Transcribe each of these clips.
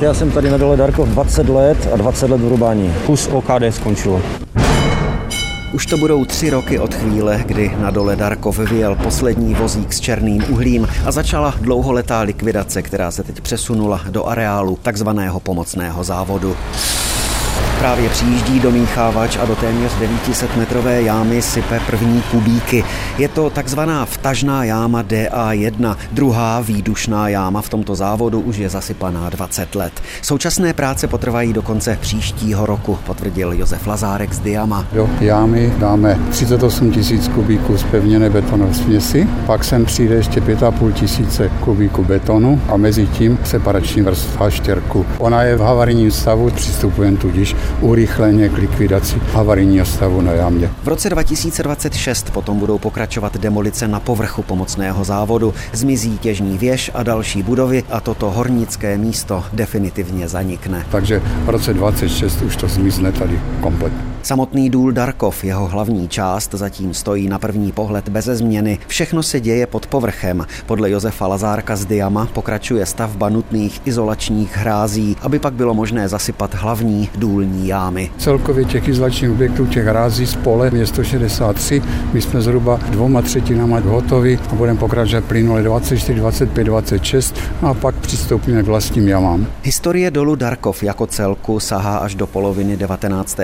Já jsem tady na dole Darkov 20 let a 20 let v Rubání. Kus OKD skončilo. Už to budou tři roky od chvíle, kdy na dole Darkov vyjel poslední vozík s černým uhlím a začala dlouholetá likvidace, která se teď přesunula do areálu takzvaného pomocného závodu. Právě přijíždí domíchávač a do téměř 900 metrové jámy sype první kubíky. Je to takzvaná vtažná jáma DA1. Druhá výdušná jáma v tomto závodu už je zasypaná 20 let. Současné práce potrvají do konce příštího roku, potvrdil Josef Lazárek z Diama. Do jámy dáme 38 tisíc kubíků zpevněné betonové směsi, pak sem přijde ještě 5,5 tisíce kubíků betonu a mezi tím separační vrstva štěrku. Ona je v havarijním stavu, přistupujeme tudíž urychleně k likvidaci havarijního stavu na jámě. V roce 2026 potom budou pokračovat demolice na povrchu pomocného závodu, zmizí těžní věž a další budovy a toto hornické místo definitivně zanikne. Takže v roce 2026 už to zmizne tady kompletně. Samotný důl Darkov, jeho hlavní část, zatím stojí na první pohled bez změny. Všechno se děje pod povrchem. Podle Josefa Lazárka z Diama pokračuje stavba nutných izolačních hrází, aby pak bylo možné zasypat hlavní důlní jámy. Celkově těch izolačních objektů, těch hrází z pole je 163. My jsme zhruba dvoma třetinama hotovi a budeme pokračovat plynule 24, 25, 26 a pak přistoupíme k vlastním jamám. Historie dolu Darkov jako celku sahá až do poloviny 19.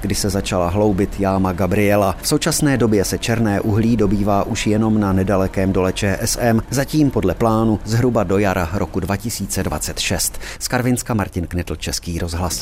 kdy se začala hloubit jáma Gabriela. V současné době se černé uhlí dobývá už jenom na nedalekém dole ČSM, zatím podle plánu zhruba do jara roku 2026. Z Karvinska Martin Knitl, Český rozhlas.